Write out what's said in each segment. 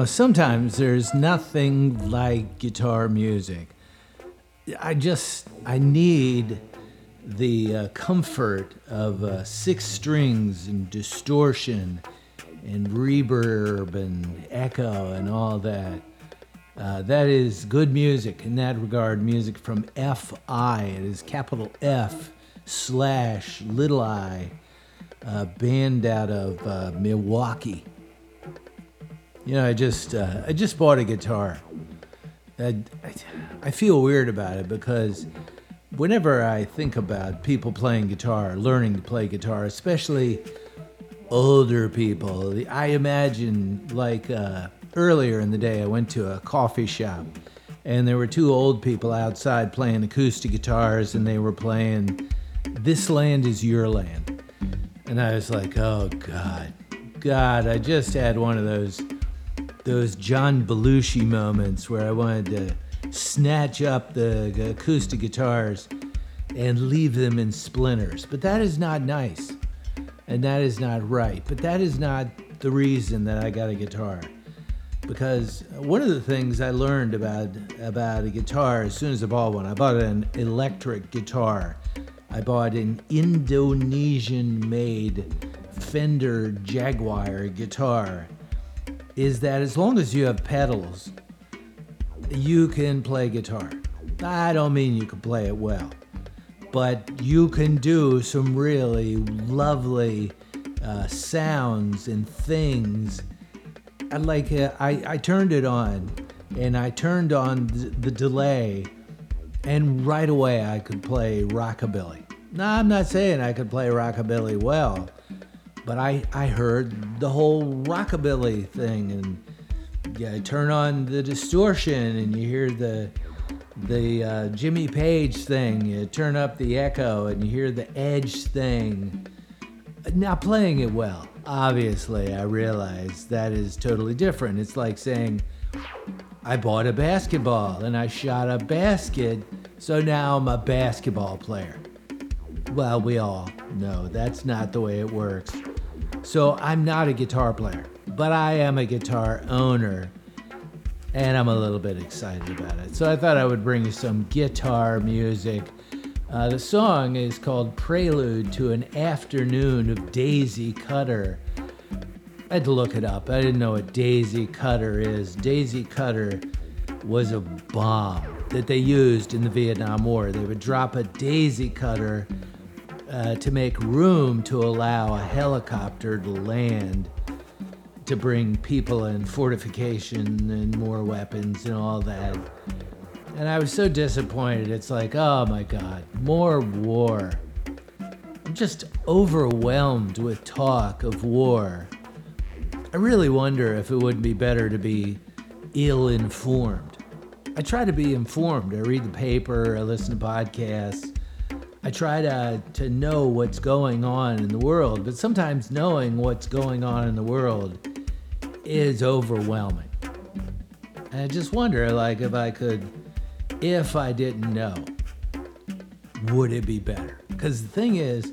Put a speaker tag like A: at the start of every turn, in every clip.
A: Know, sometimes there's nothing like guitar music. I just, I need the uh, comfort of uh, six strings and distortion and reverb and echo and all that. Uh, that is good music in that regard. Music from F/i. It is capital F slash little I, a band out of uh, Milwaukee. You know, I just uh, I just bought a guitar. I, I, feel weird about it because whenever I think about people playing guitar, learning to play guitar, especially older people, I imagine like uh, earlier in the day, I went to a coffee shop and there were two old people outside playing acoustic guitars and they were playing This Land is Your Land. And I was like, oh God, God, I just had one of those those John Belushi moments where I wanted to snatch up the acoustic guitars and leave them in splinters. But that is not nice. And that is not right. But that is not the reason that I got a guitar. Because one of the things I learned about about a guitar as soon as I bought one, I bought an electric guitar. I bought an Indonesian made Fender Jaguar guitar is that as long as you have pedals, you can play guitar. I don't mean you can play it well, but you can do some really lovely uh, sounds and things. I like uh, I, I turned it on and I turned on the, the delay, and right away I could play rockabilly. Now, I'm not saying I could play rockabilly well, but I, I heard the whole rockabilly thing and yeah, turn on the distortion and you hear the the uh, Jimmy Page thing. You turn up the echo and you hear the Edge thing. Now playing it well, obviously, I realize that is totally different. It's like saying, I bought a basketball and I shot a basket, so now I'm a basketball player. Well, we all know that's not the way it works. So I'm not a guitar player, but I am a guitar owner. And I'm a little bit excited about it. So I thought I would bring you some guitar music. Uh, the song is called Prelude to an Afternoon of Daisy Cutter. I had to look it up. I didn't know what Daisy Cutter is. Daisy Cutter was a bomb that they used in the Vietnam War. They would drop a daisy cutter uh, to make room to allow a helicopter to land to bring people and fortification and more weapons and all that. And I was so disappointed. It's like, oh my God, more war. I'm just overwhelmed with talk of war. I really wonder if it wouldn't be better to be ill informed. I try to be informed. I read the paper, I listen to podcasts, I try to, to know what's going on in the world, but sometimes knowing what's going on in the world is overwhelming. And I just wonder, like, if I could, if I didn't know, would it be better? Because the thing is,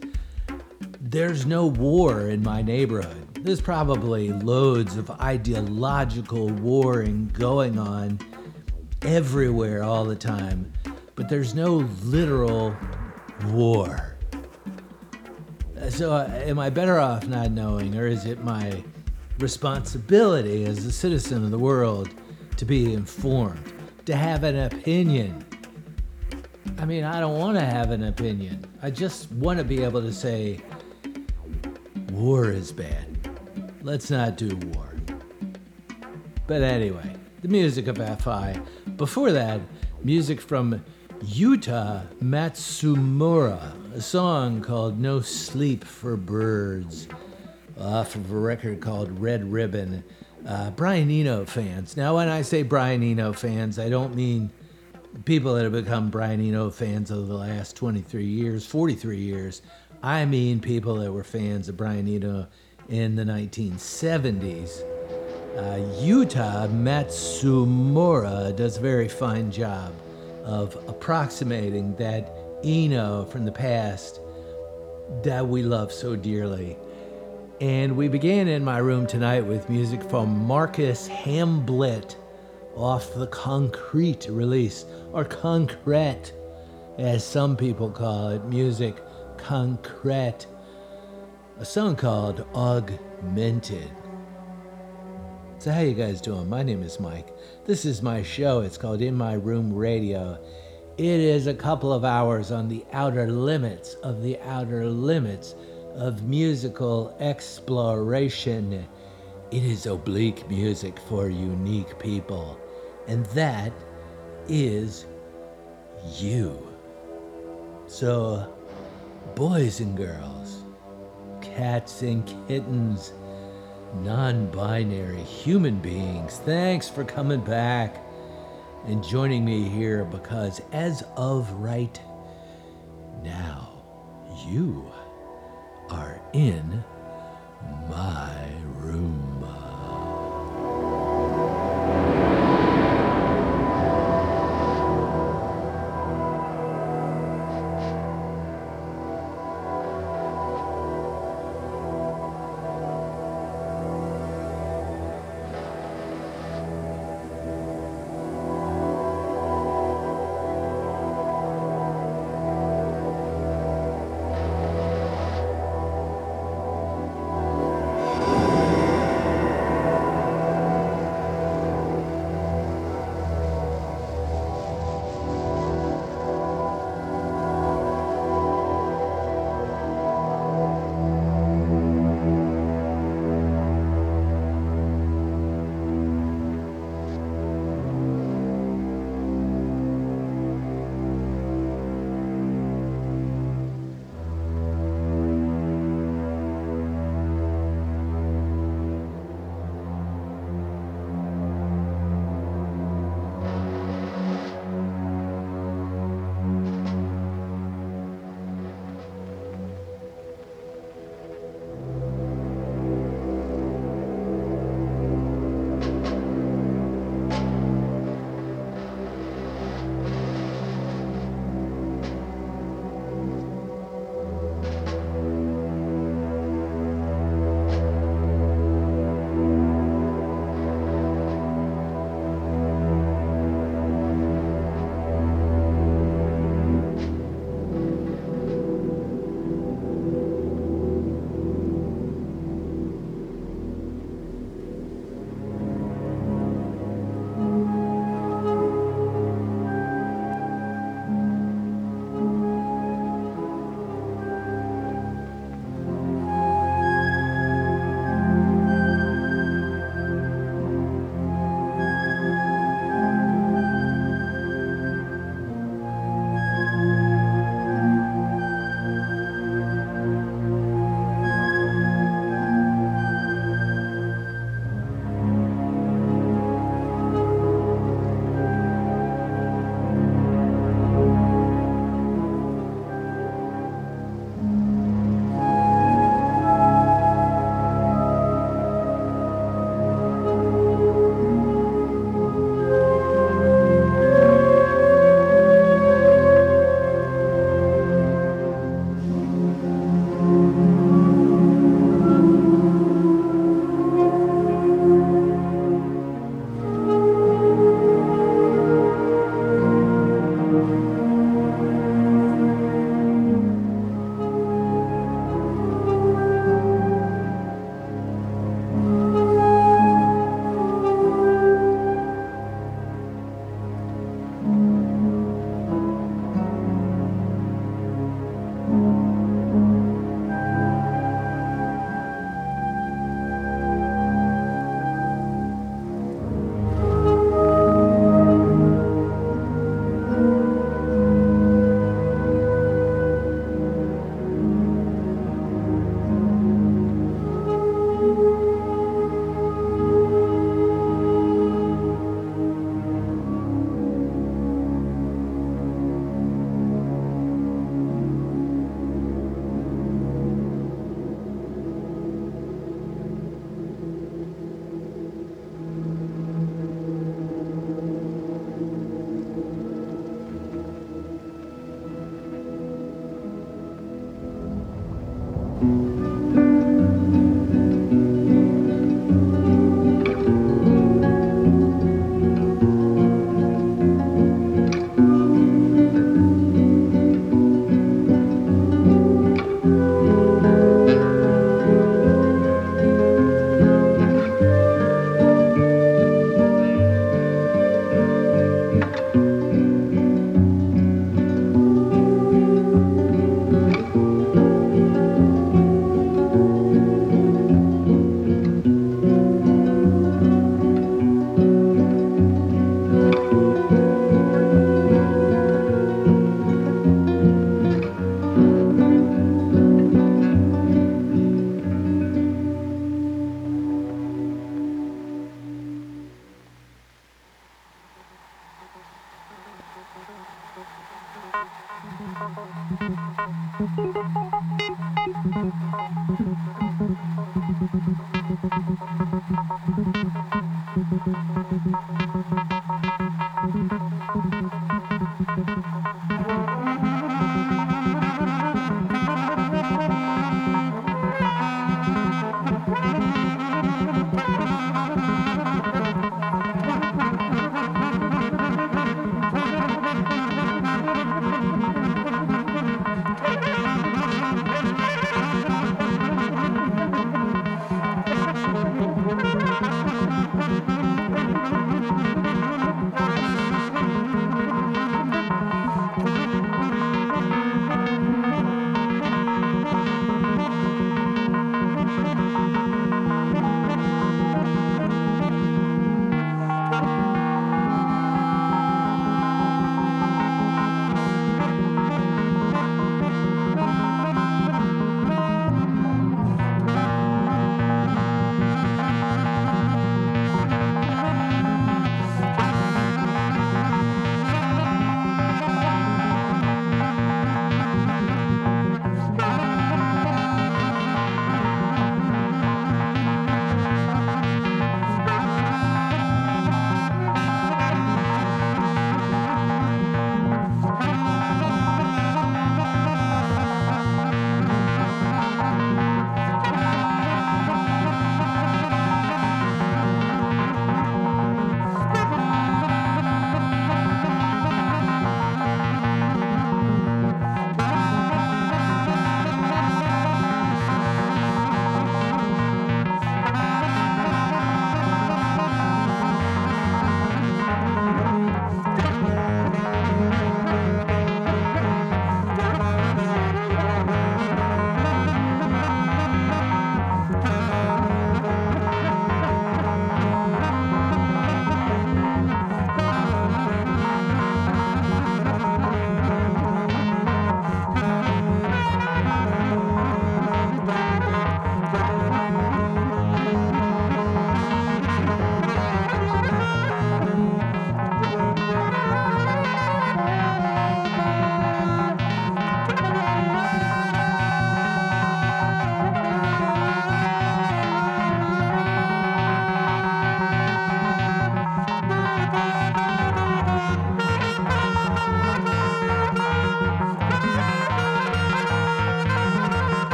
A: there's no war in my neighborhood. There's probably loads of ideological warring going on everywhere all the time, but there's no literal war. So, uh, am I better off not knowing, or is it my responsibility as a citizen of the world to be informed, to have an opinion? I mean, I don't want to have an opinion. I just want to be able to say, war is bad. Let's not do war. But anyway, the music of F/i. Before that, music from Yuta Matsumura, a song called No Sleep for Birds, off of a record called Red Ribbon. Uh, Brian Eno fans. Now, when I say Brian Eno fans, I don't mean people that have become Brian Eno fans over the last 23 years, 43 years. I mean people that were fans of Brian Eno in the 1970s. Uh, Yuta Matsumura does a very fine job of approximating that Eno from the past that we love so dearly. And we began in my room tonight with music from Marcus Hamblett off the Concrete release, or Concrete, as some people call it, music Concrete, a song called Augmented. So how you guys doing? My name is Mike. This is my show. It's called In My Room Radio. It is a couple of hours on the outer limits of the outer limits of musical exploration. It is oblique music for unique people, and that is you. So, boys and girls, cats and kittens, non binary human beings, thanks for coming back and joining me here because as of right now, you are in my room.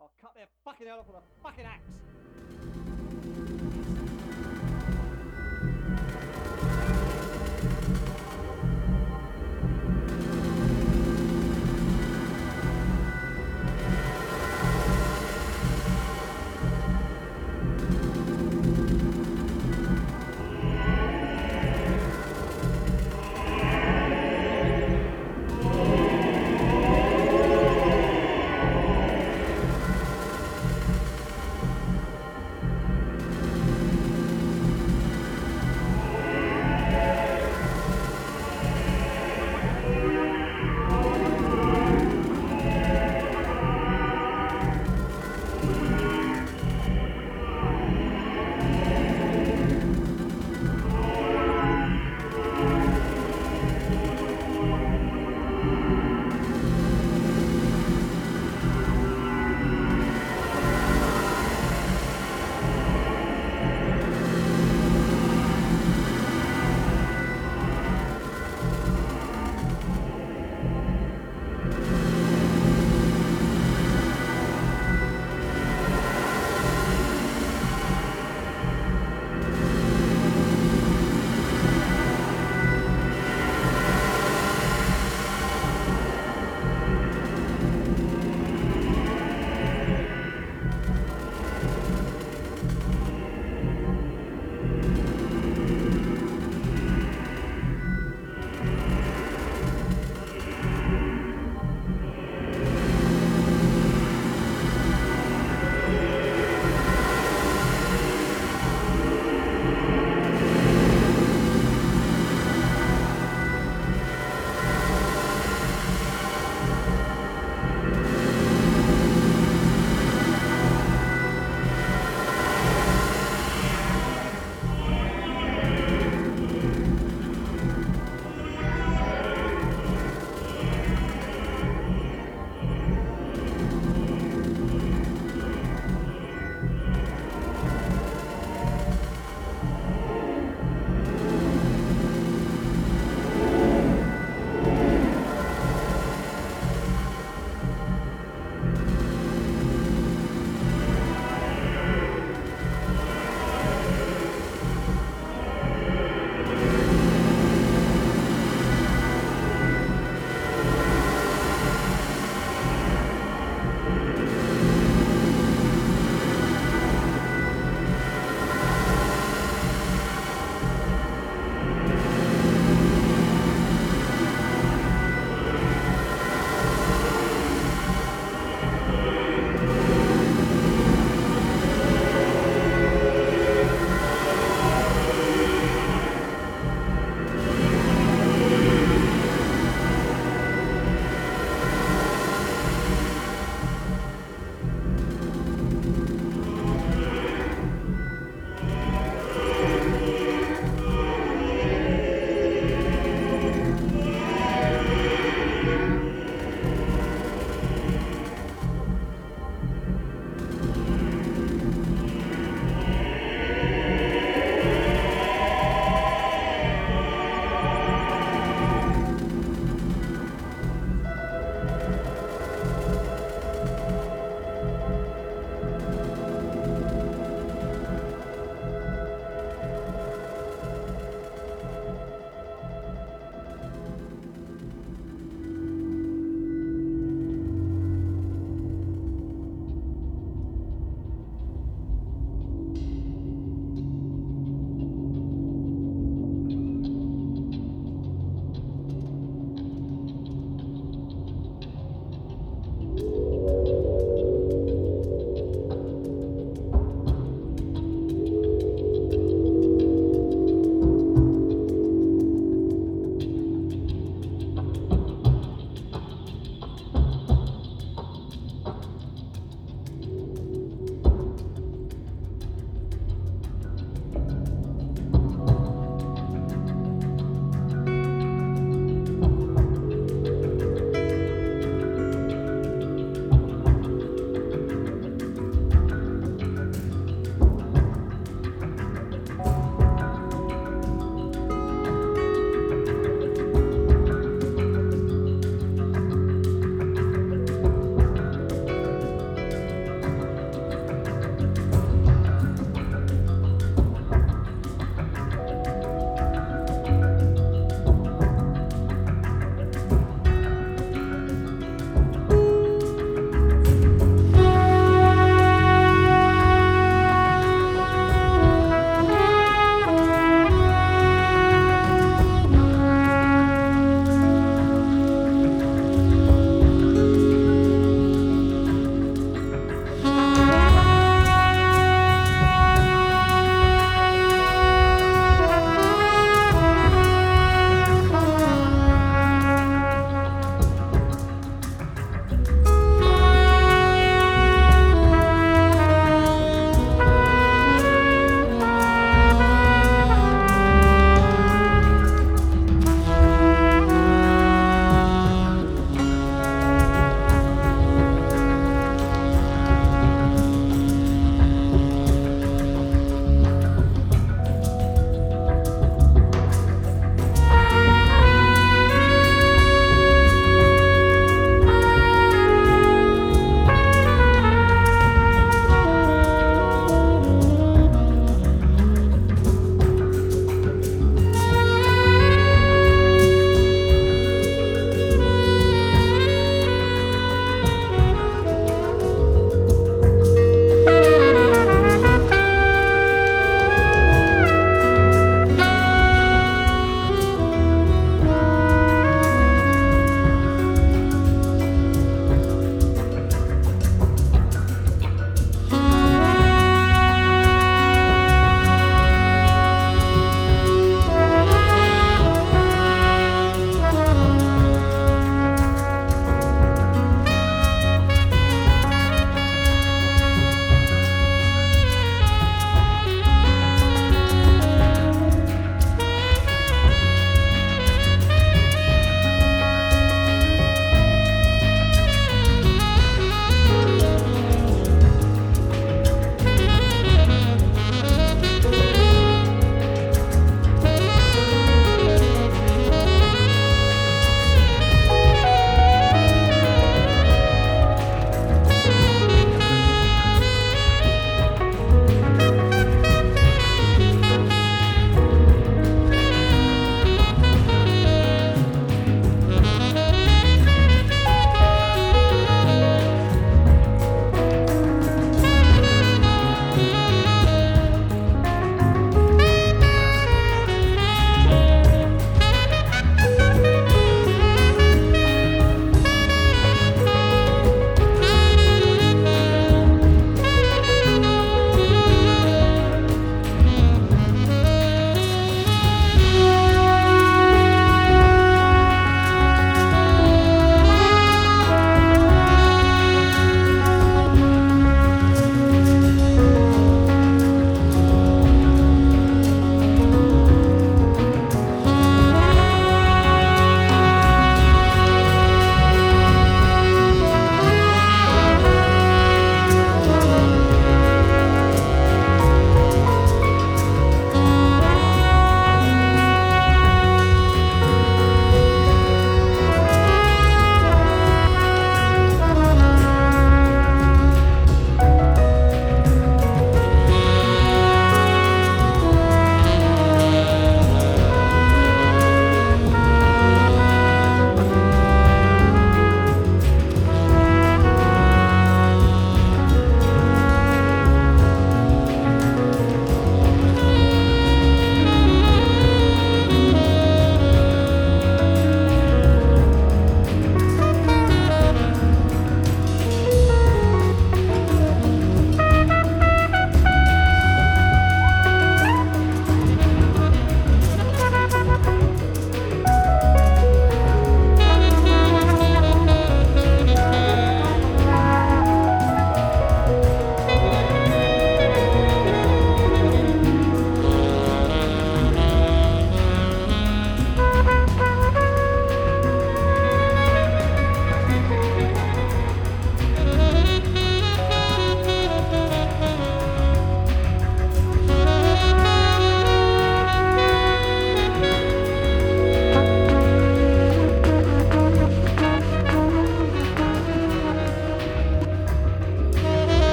B: I'll cut their fucking head off with a fucking axe.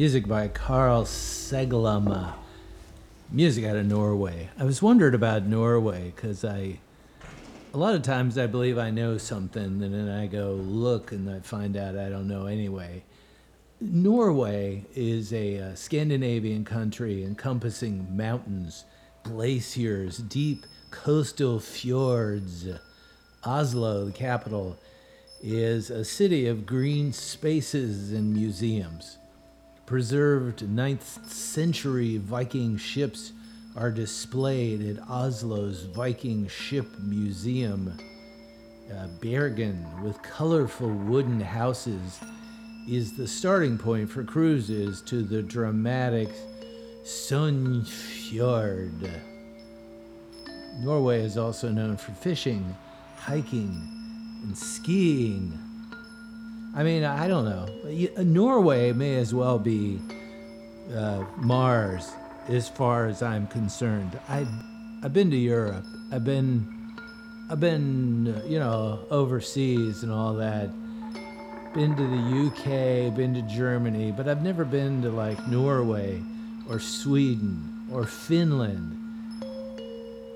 A: Music by Karl Seglem. Music out of Norway. I was wondering about Norway because I, a lot of times I believe I know something and then I go look and I find out I don't know anyway. Norway is a uh, Scandinavian country encompassing mountains, glaciers, deep coastal fjords. Oslo, the capital, is a city of green spaces and museums. Preserved 9th century Viking ships are displayed at Oslo's Viking Ship Museum. Uh, Bergen, with colorful wooden houses, is the starting point for cruises to the dramatic Sognefjord. Norway is also known for fishing, hiking, and skiing. I mean, I don't know. Norway may as well be uh, Mars as far as I'm concerned. I, I've been to Europe. I've been, I've been, uh, you know, overseas and all that. Been to the UK, been to Germany, but I've never been to like Norway or Sweden or Finland.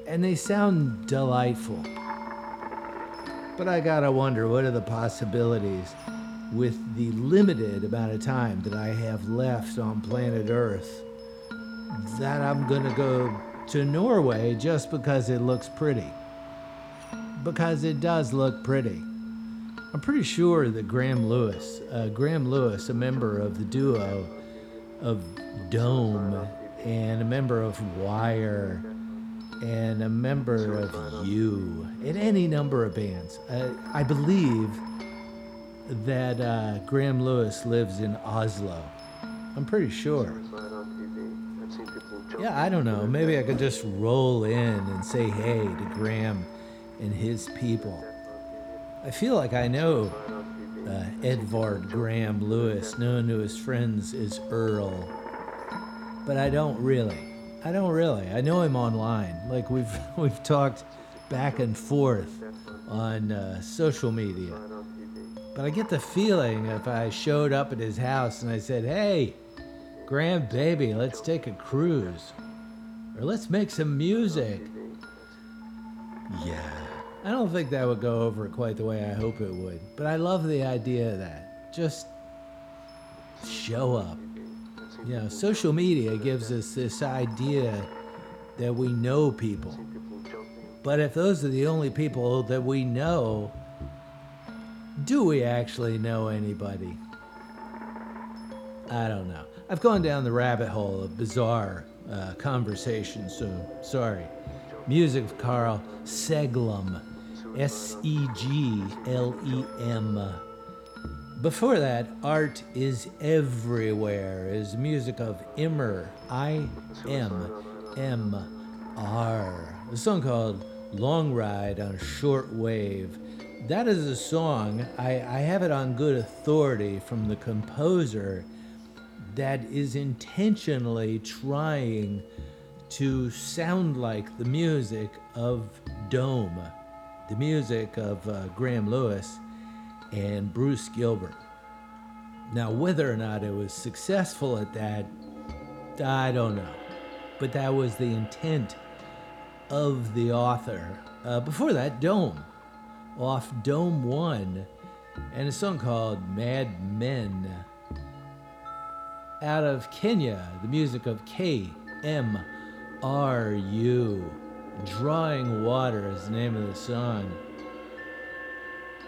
A: And they sound delightful. But I gotta wonder what are the possibilities with the limited amount of time that I have left on planet Earth that I'm gonna go to Norway just because it looks pretty. Because it does look pretty. I'm pretty sure that Graham Lewis, uh, Graham Lewis, a member of the duo of Dome and a member of Wire and a member of You and any number of bands. Uh, I believe that uh, Graham Lewis lives in Oslo. I'm pretty sure. Yeah, I don't know. Maybe I could just roll in and say hey to Graham and his people. I feel like I know uh, Edvard Graham Lewis, known to his friends as Earl, but I don't really. I don't really. I know him online. Like we've we've talked back and forth on uh, social media. But I get the feeling if I showed up at his house and I said, "Hey, grandbaby, let's take a cruise, or let's make some music." Yeah, I don't think that would go over quite the way I hope it would. But I love the idea of that. Just show up. You know, social media gives us this idea that we know people. But if those are the only people that we know, do we actually know anybody? I don't know. I've gone down the rabbit hole of bizarre uh, conversations, so sorry. Music of Karl Seglem, S E G L E M. Before that, Art is Everywhere is music of Immer, I M M R. A song called Long Ride on a Short Wave. That is a song, I, I have it on good authority from the composer that is intentionally trying to sound like the music of Dome, the music of uh, Graham Lewis and Bruce Gilbert. Now, whether or not it was successful at that, I don't know. But that was the intent of the author. Uh, before that, Dome, off Dome 1, and a song called Mad Men. Out of Kenya, the music of KMRU. Drawing Water is the name of the song.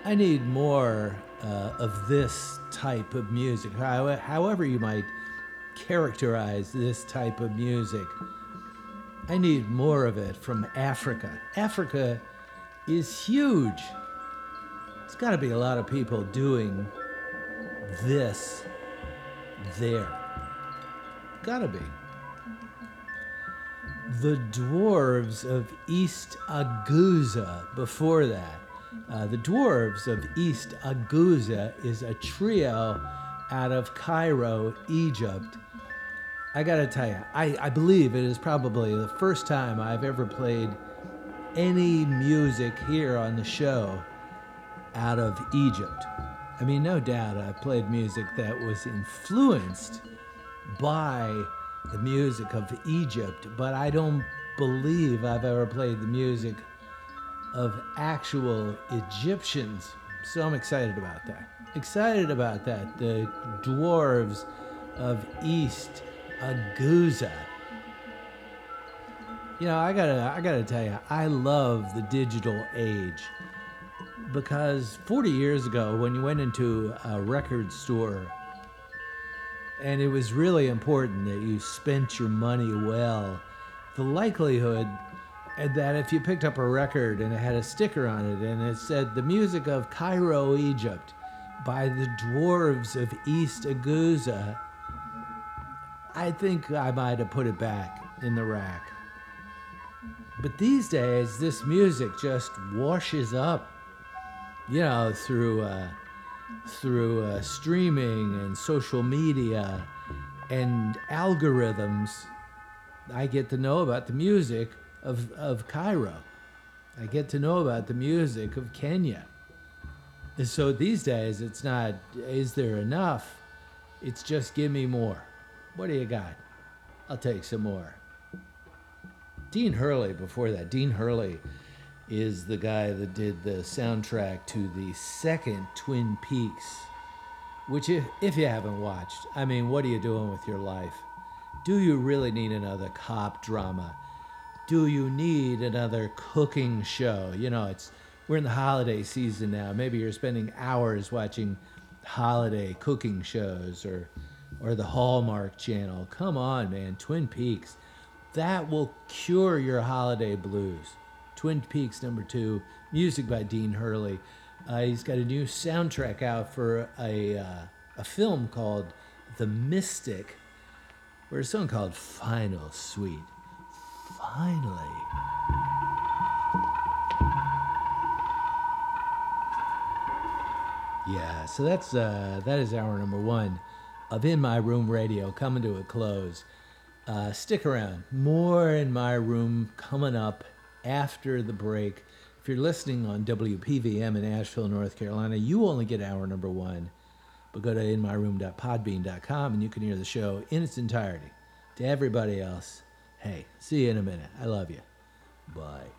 A: I need more uh, of this type of music, how, however you might characterize this type of music. I need more of it from Africa. Africa is huge. There's got to be a lot of people doing this there. Gotta be. The Dwarves of East Agouza before that. Uh, the Dwarves of East Agouza is a trio out of Cairo, Egypt. I gotta tell you, I, I believe it is probably the first time I've ever played any music here on the show out of Egypt. I mean, no doubt I've played music that was influenced by the music of Egypt, but I don't believe I've ever played the music of actual Egyptians. So I'm excited about that. Excited about that. The dwarves of East Agouza. You know, I gotta, I gotta tell you, I love the digital age because 40 years ago, when you went into a record store, and it was really important that you spent your money well, the likelihood uh, that if you picked up a record and it had a sticker on it and it said the music of Cairo, Egypt by the dwarves of East Agouza, I think I might have put it back in the rack. But these days, this music just washes up, you know, through uh, through uh, streaming and social media and algorithms. I get to know about the music of, of Cairo. I get to know about the music of Kenya. And so these days, it's not, is there enough? It's just give me more. What do you got? I'll take some more. Dean Hurley, before that, Dean Hurley is the guy that did the soundtrack to the second Twin Peaks, which, if, if you haven't watched, I mean, what are you doing with your life? Do you really need another cop drama? Do you need another cooking show? You know, it's we're in the holiday season now. Maybe you're spending hours watching holiday cooking shows or or the Hallmark Channel. Come on, man, Twin Peaks. That will cure your holiday blues. Twin Peaks number two, music by Dean Hurley. Uh, he's got a new soundtrack out for a, uh, a film called The Mystic, or a song called Final Suite. Finally. Yeah, so that's uh, that is hour number one of In My Room Radio coming to a close. Uh, stick around. More in my room coming up after the break. If you're listening on WPVM in Asheville, North Carolina, you only get hour number one. But go to inmyroom.podbean.com and you can hear the show in its entirety. To everybody else, hey, see you in a minute. I love you. Bye.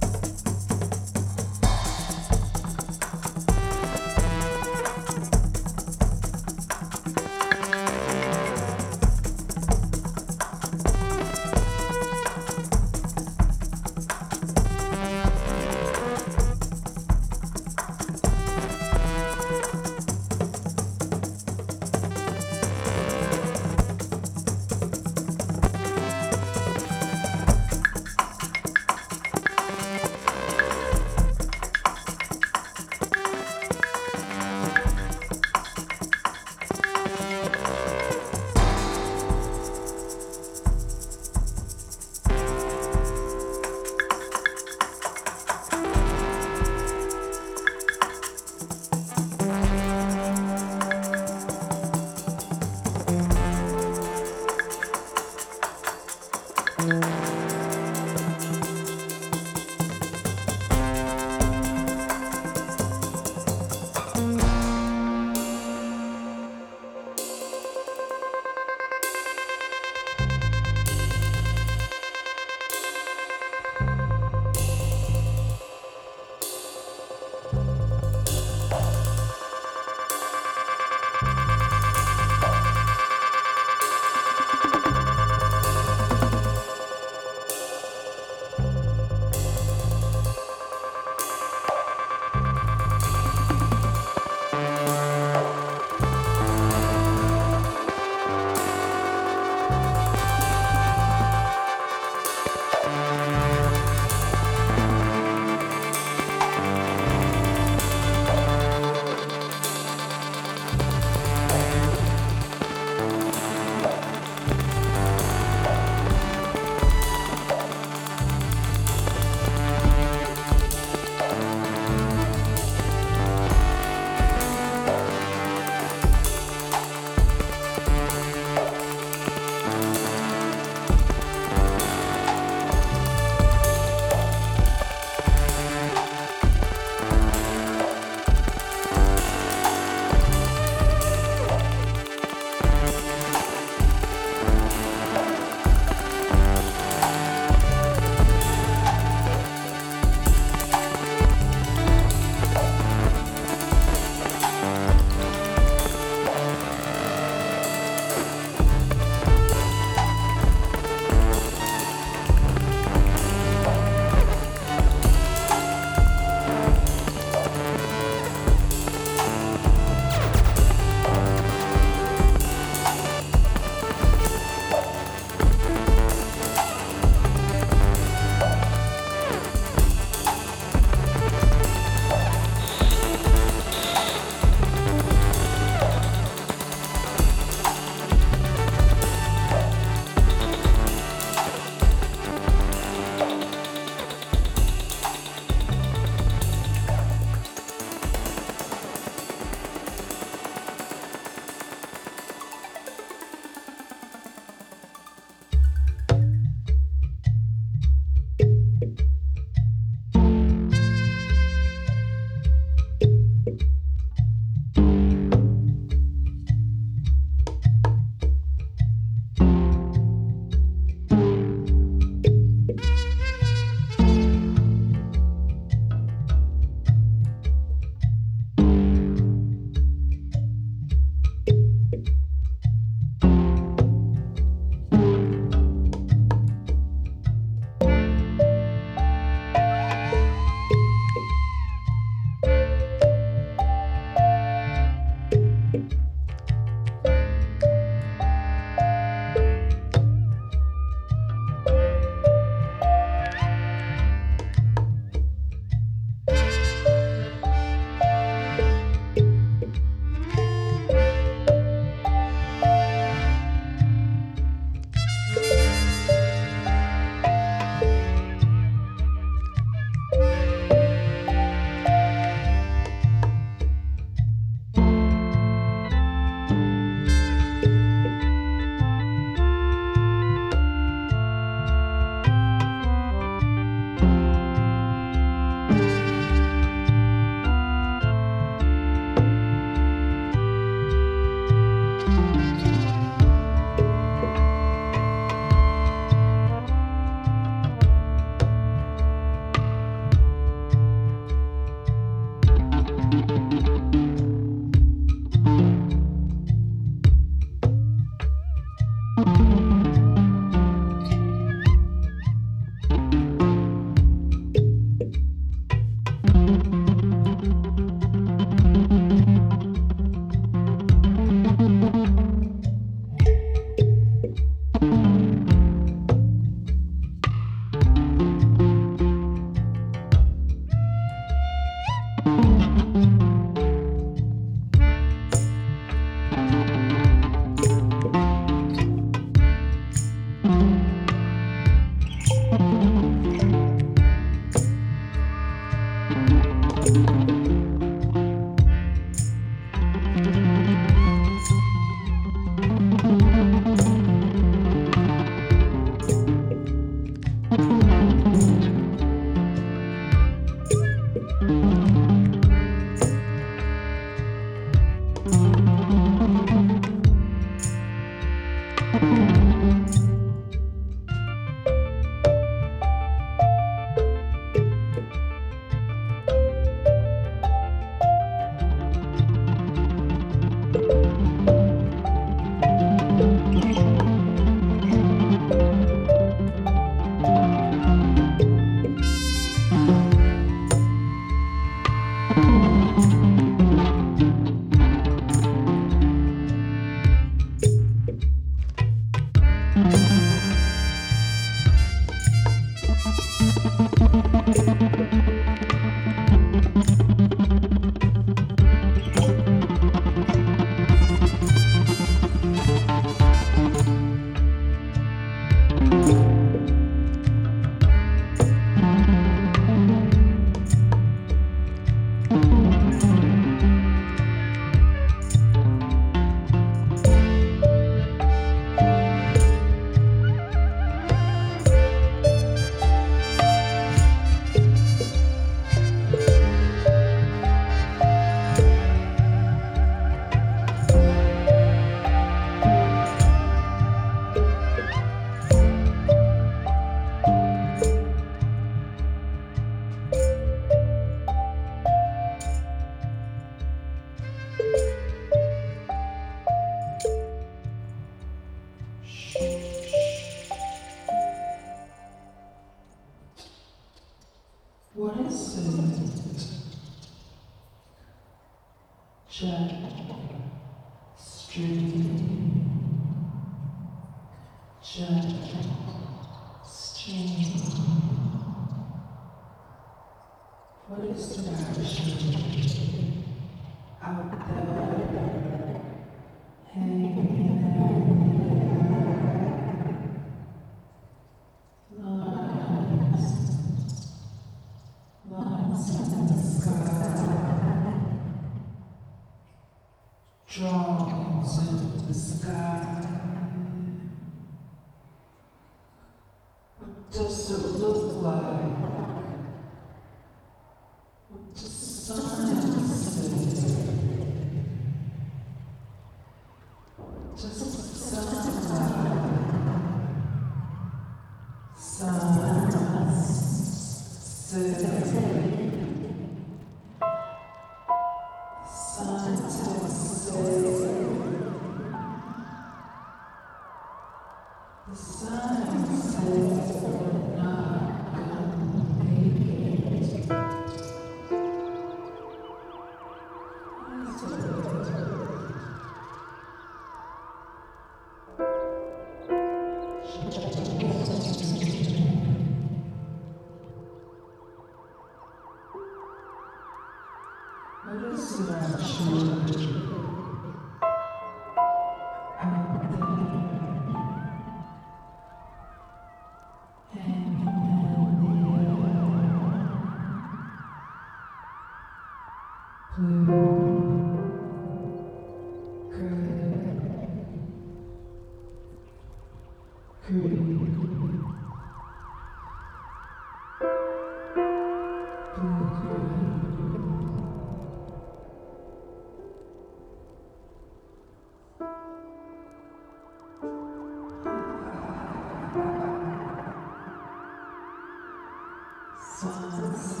C: そうです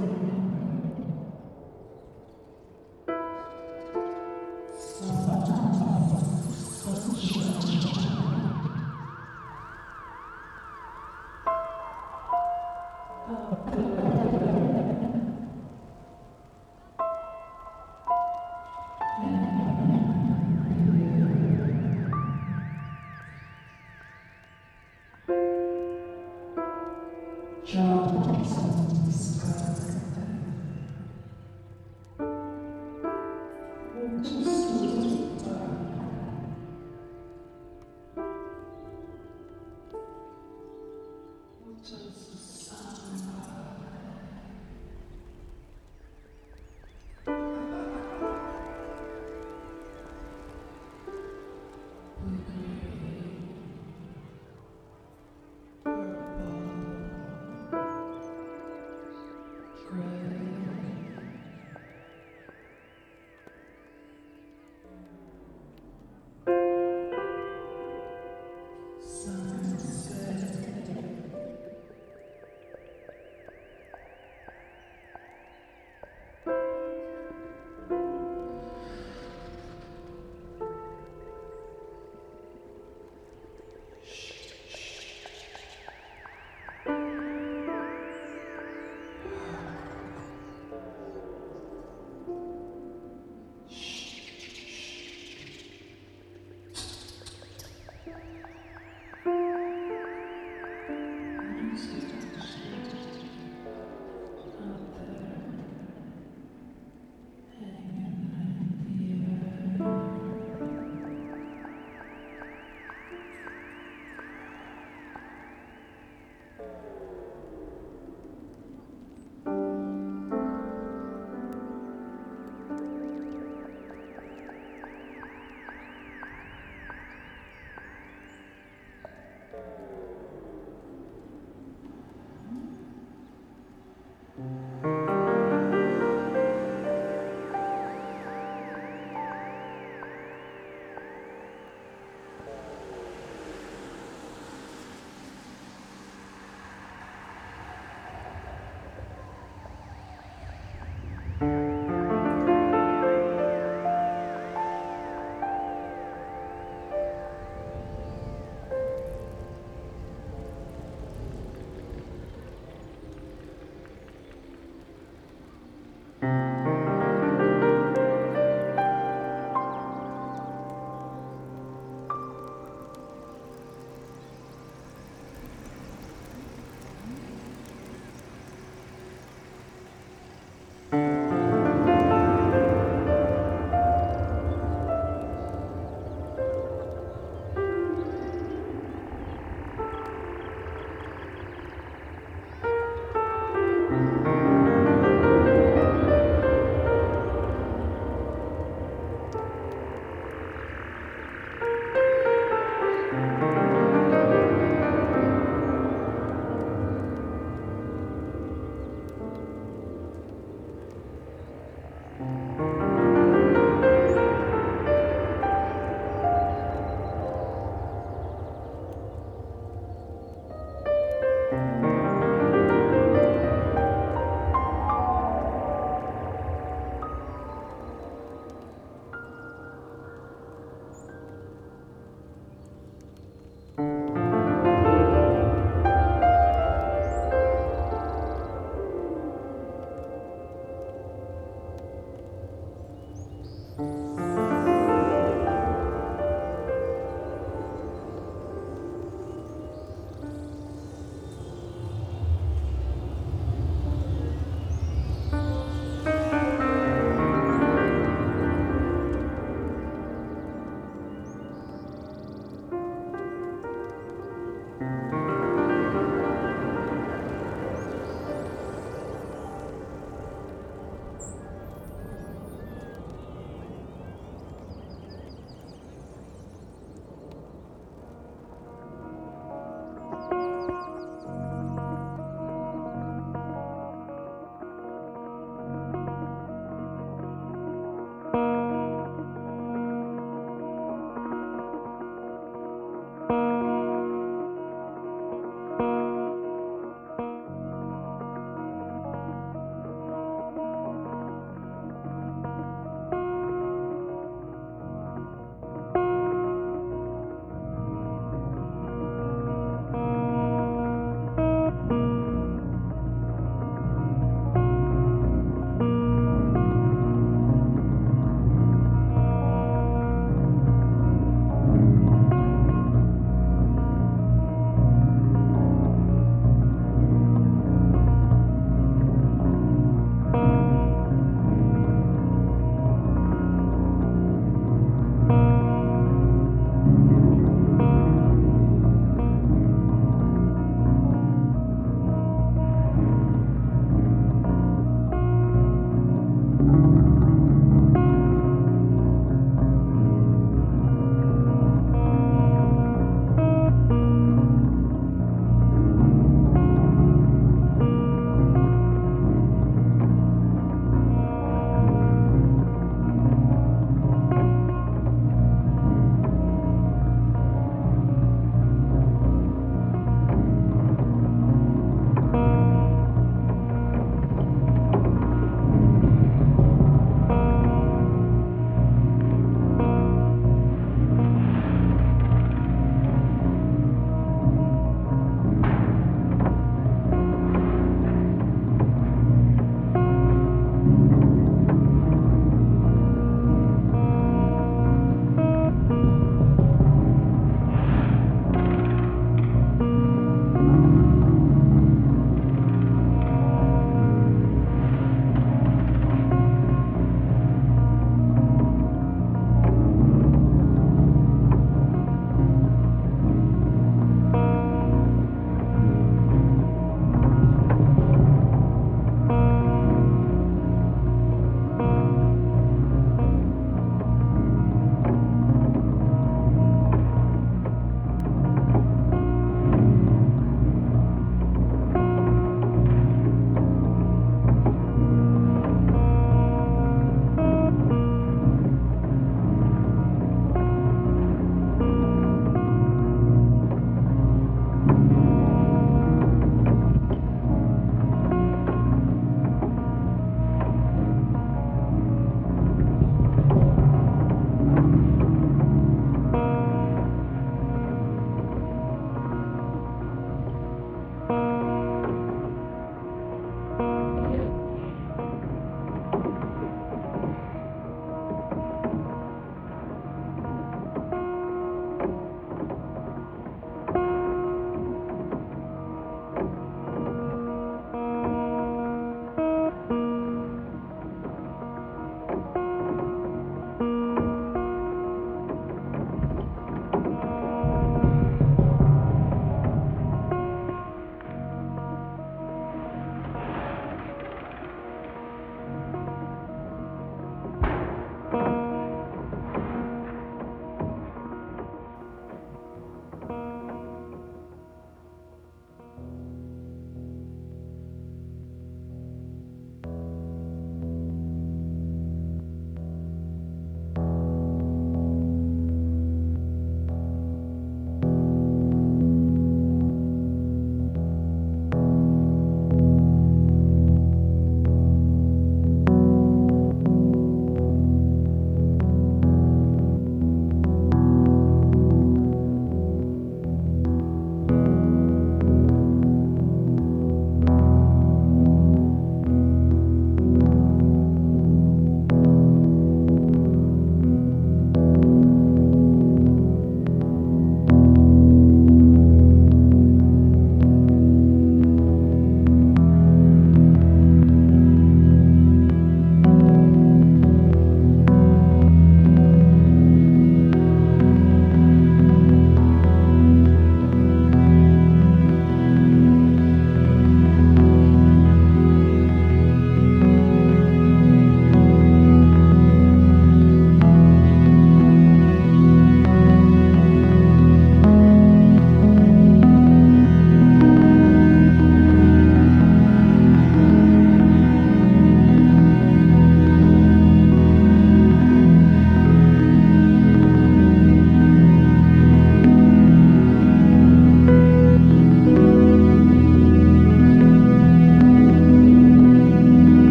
C: ね。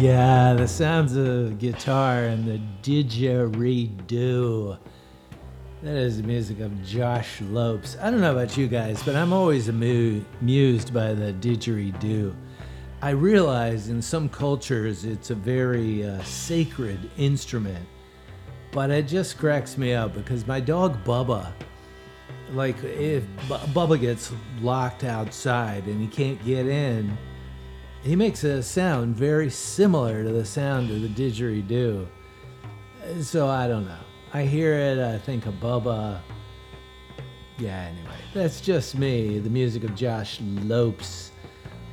A: Yeah, the sounds of guitar and the didgeridoo. That is the music of Josh Lopes. I don't know about you guys, but I'm always amused by the didgeridoo. I realize in some cultures it's a very uh, sacred instrument, but it just cracks me up because my dog Bubba, like if Bu- Bubba gets locked outside and he can't get in, he makes a sound very similar to the sound of the didgeridoo. So I don't know. I hear it, I think of Bubba. Yeah, anyway, that's just me. The music of Josh Lopes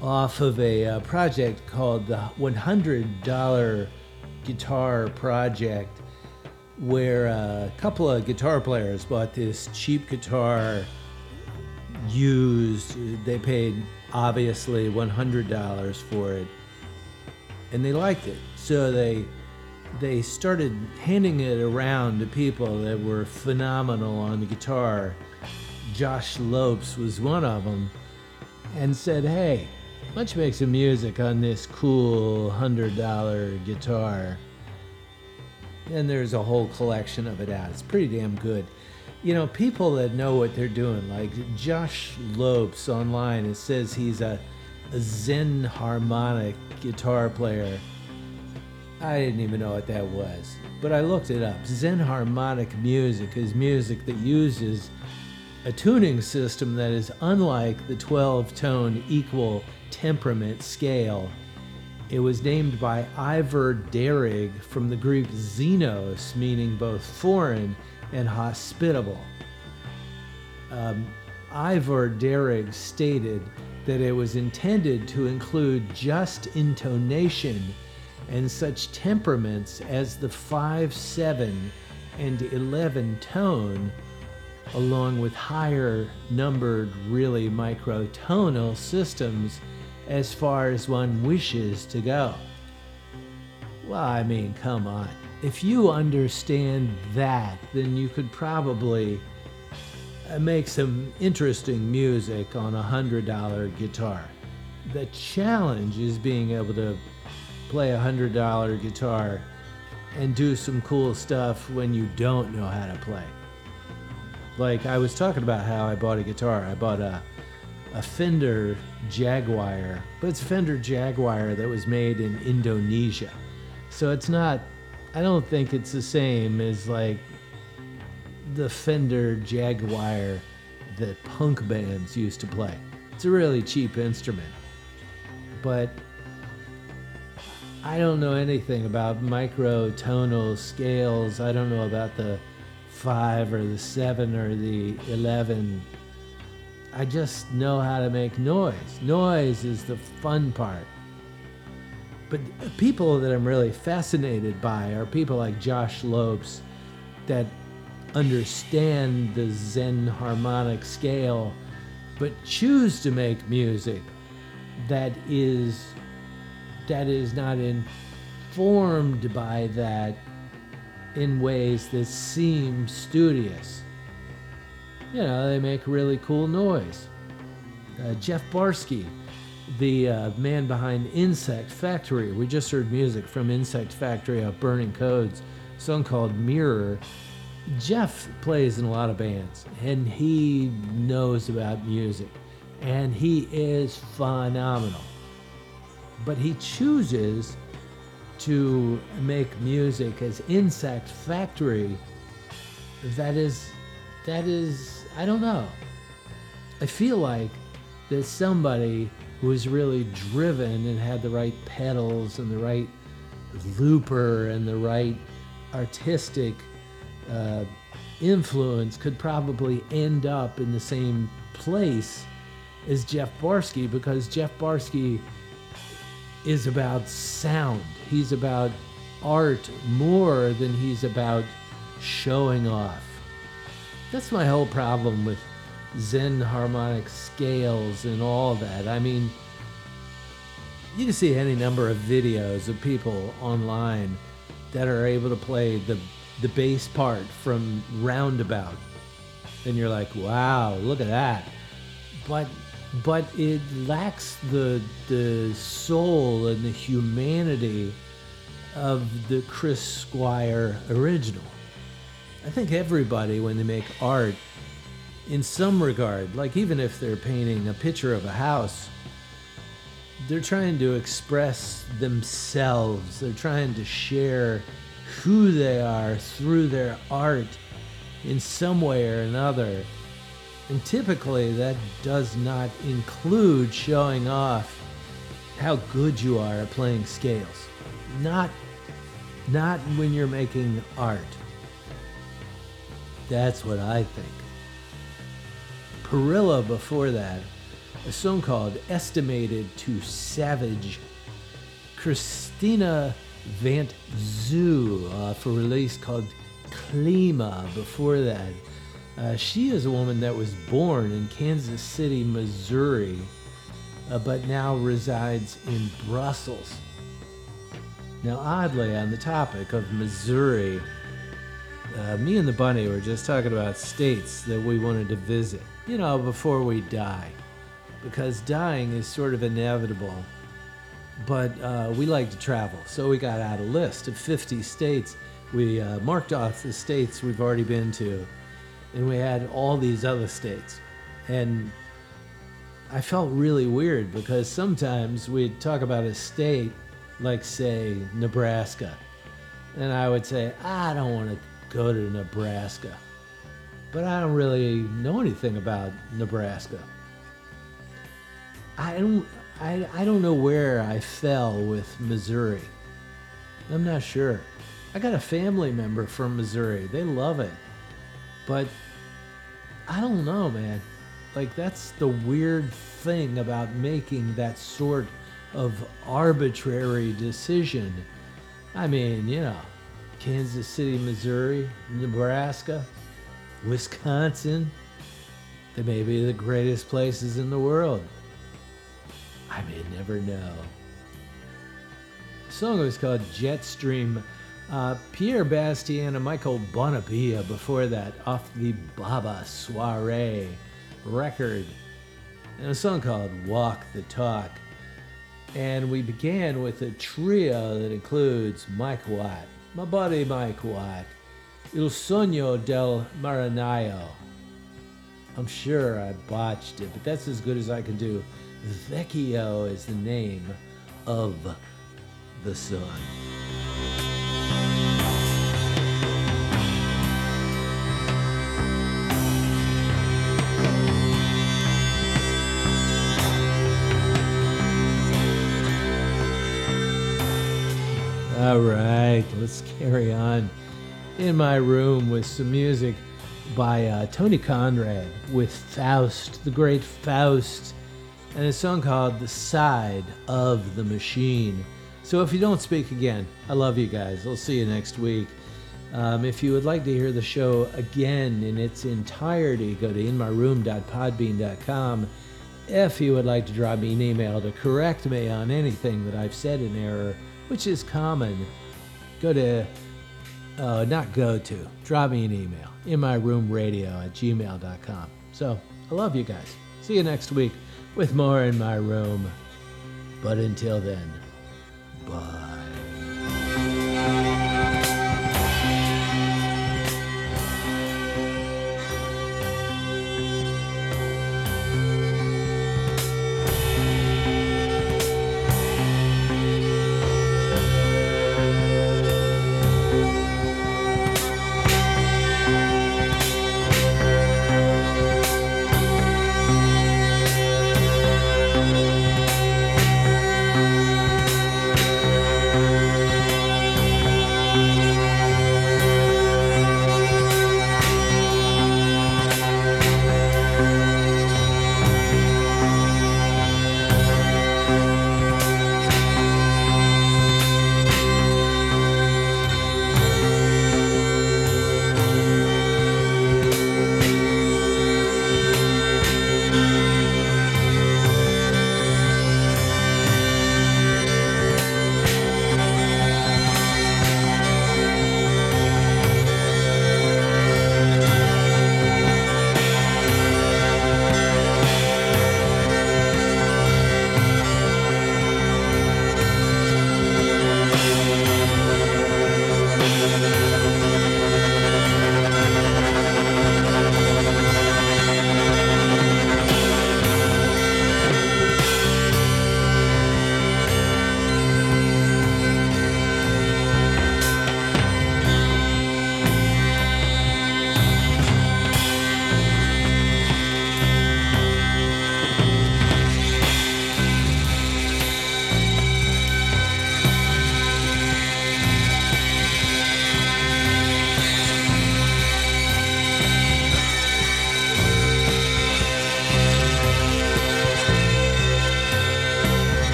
A: off of a uh, project called the $100 Guitar Project, where a couple of guitar players bought this cheap guitar used. They paid obviously $100 for it and they liked it. So they they started handing it around to people that were phenomenal on the guitar. Josh Lopes was one of them and said, "Hey, don't make some music on this cool $100 guitar?" And there's a whole collection of it out. It's pretty damn good. You know, people that know what they're doing, like Josh Lopes online, it says he's a, a xenharmonic guitar player. I didn't even know what that was, but I looked it up. Xenharmonic music is music that uses a tuning system that is unlike the 12 tone equal temperament scale. It was named by Ivor Darreg from the Greek xenos, meaning both foreign and hospitable. Um, Ivor Darreg stated that it was intended to include just intonation and such temperaments as the 5 7 and 11 tone, along with higher numbered, really microtonal systems as far as one wishes to go. Well, I mean, come on. If you understand that, then you could probably uh, make some interesting music on a hundred dollar guitar. The challenge is being able to play a hundred dollar guitar and do some cool stuff when you don't know how to play. Like I was talking about how I bought a guitar. I bought a a Fender Jaguar, but it's Fender Jaguar that was made in Indonesia. So it's not I don't think it's the same as like the Fender Jaguar that punk bands used to play. It's a really cheap instrument. But I don't know anything about microtonal scales. I don't know about the 5 or the 7 or the 11. I just know how to make noise. Noise is the fun part. But people that I'm really fascinated by are people like Josh Lopes that understand the xenharmonic scale, but choose to make music that is that is not informed by that in ways that seem studious. You know, they make really cool noise. Uh, Jeff Barsky, the uh, man behind Insect Factory, we just heard music from Insect Factory of Burning Codes, song called Mirror. Jeff plays in a lot of bands and he knows about music and he is phenomenal. But he chooses to make music as Insect Factory that is that is I don't know. I feel like there's somebody was really driven and had the right pedals and the right looper and the right artistic uh, influence could probably end up in the same place as Jeff Barsky because Jeff Barsky is about sound. He's about art more than he's about showing off. That's my whole problem with Xenharmonic scales and all that. I mean, you can see any number of videos of people online that are able to play the the bass part from Roundabout, and you're like, wow, look at that. But but it lacks the the soul and the humanity of the Chris Squire original. I think everybody, when they make art, in some regard, like even if they're painting a picture of a house, they're trying to express themselves. They're trying to share who they are through their art in some way or another. And typically, that does not include showing off how good you are at playing scales. Not, not when you're making art. That's what I think. Perila before that, a song called Estimated to Savage. Christina Vant Zoo uh, for release called Klima before that. Uh, she is a woman that was born in Kansas City, Missouri, uh, but now resides in Brussels. Now, oddly, on the topic of Missouri, uh, me and the bunny were just talking about states that we wanted to visit, you know, before we die. Because dying is sort of inevitable. But uh, we like to travel, so we got out a list of 50 states. We uh, marked off the states we've already been to, and we had all these other states. And I felt really weird because sometimes we'd talk about a state, like, say, Nebraska. And I would say, I don't want to go to Nebraska. But I don't really know anything about Nebraska. I don't I, I don't know where I fell with Missouri. I'm not sure. I got a family member from Missouri. They love it. But I don't know, man. Like that's the weird thing about making that sort of arbitrary decision. I mean, you know, Kansas City, Missouri, Nebraska, Wisconsin. They may be the greatest places in the world. I may never know. The song was called Jetstream. Uh, Pierre Bastien and Michael Banabila before that, off the Baba Soiree record. And a song called Walk the Talk. And we began with a trio that includes Mike Watt, my buddy Mike Watt, Il Sogno del Marinaio. I'm sure I botched it, but that's as good as I can do. Vecchio is the name of the song. All right, let's carry on in my room with some music by uh, Tony Conrad with Faust, the great Faust, and a song called The Side of the Machine. So if you don't speak again, I love you guys. I'll see you next week. Um, if you would like to hear the show again in its entirety, go to inmyroom.podbean.com. If you would like to drop me an email to correct me on anything that I've said in error, which is common, go to, uh, not go to, drop me an email, inmyroomradio at gmail.com. So I love you guys. See you next week with more in my room. But until then, bye.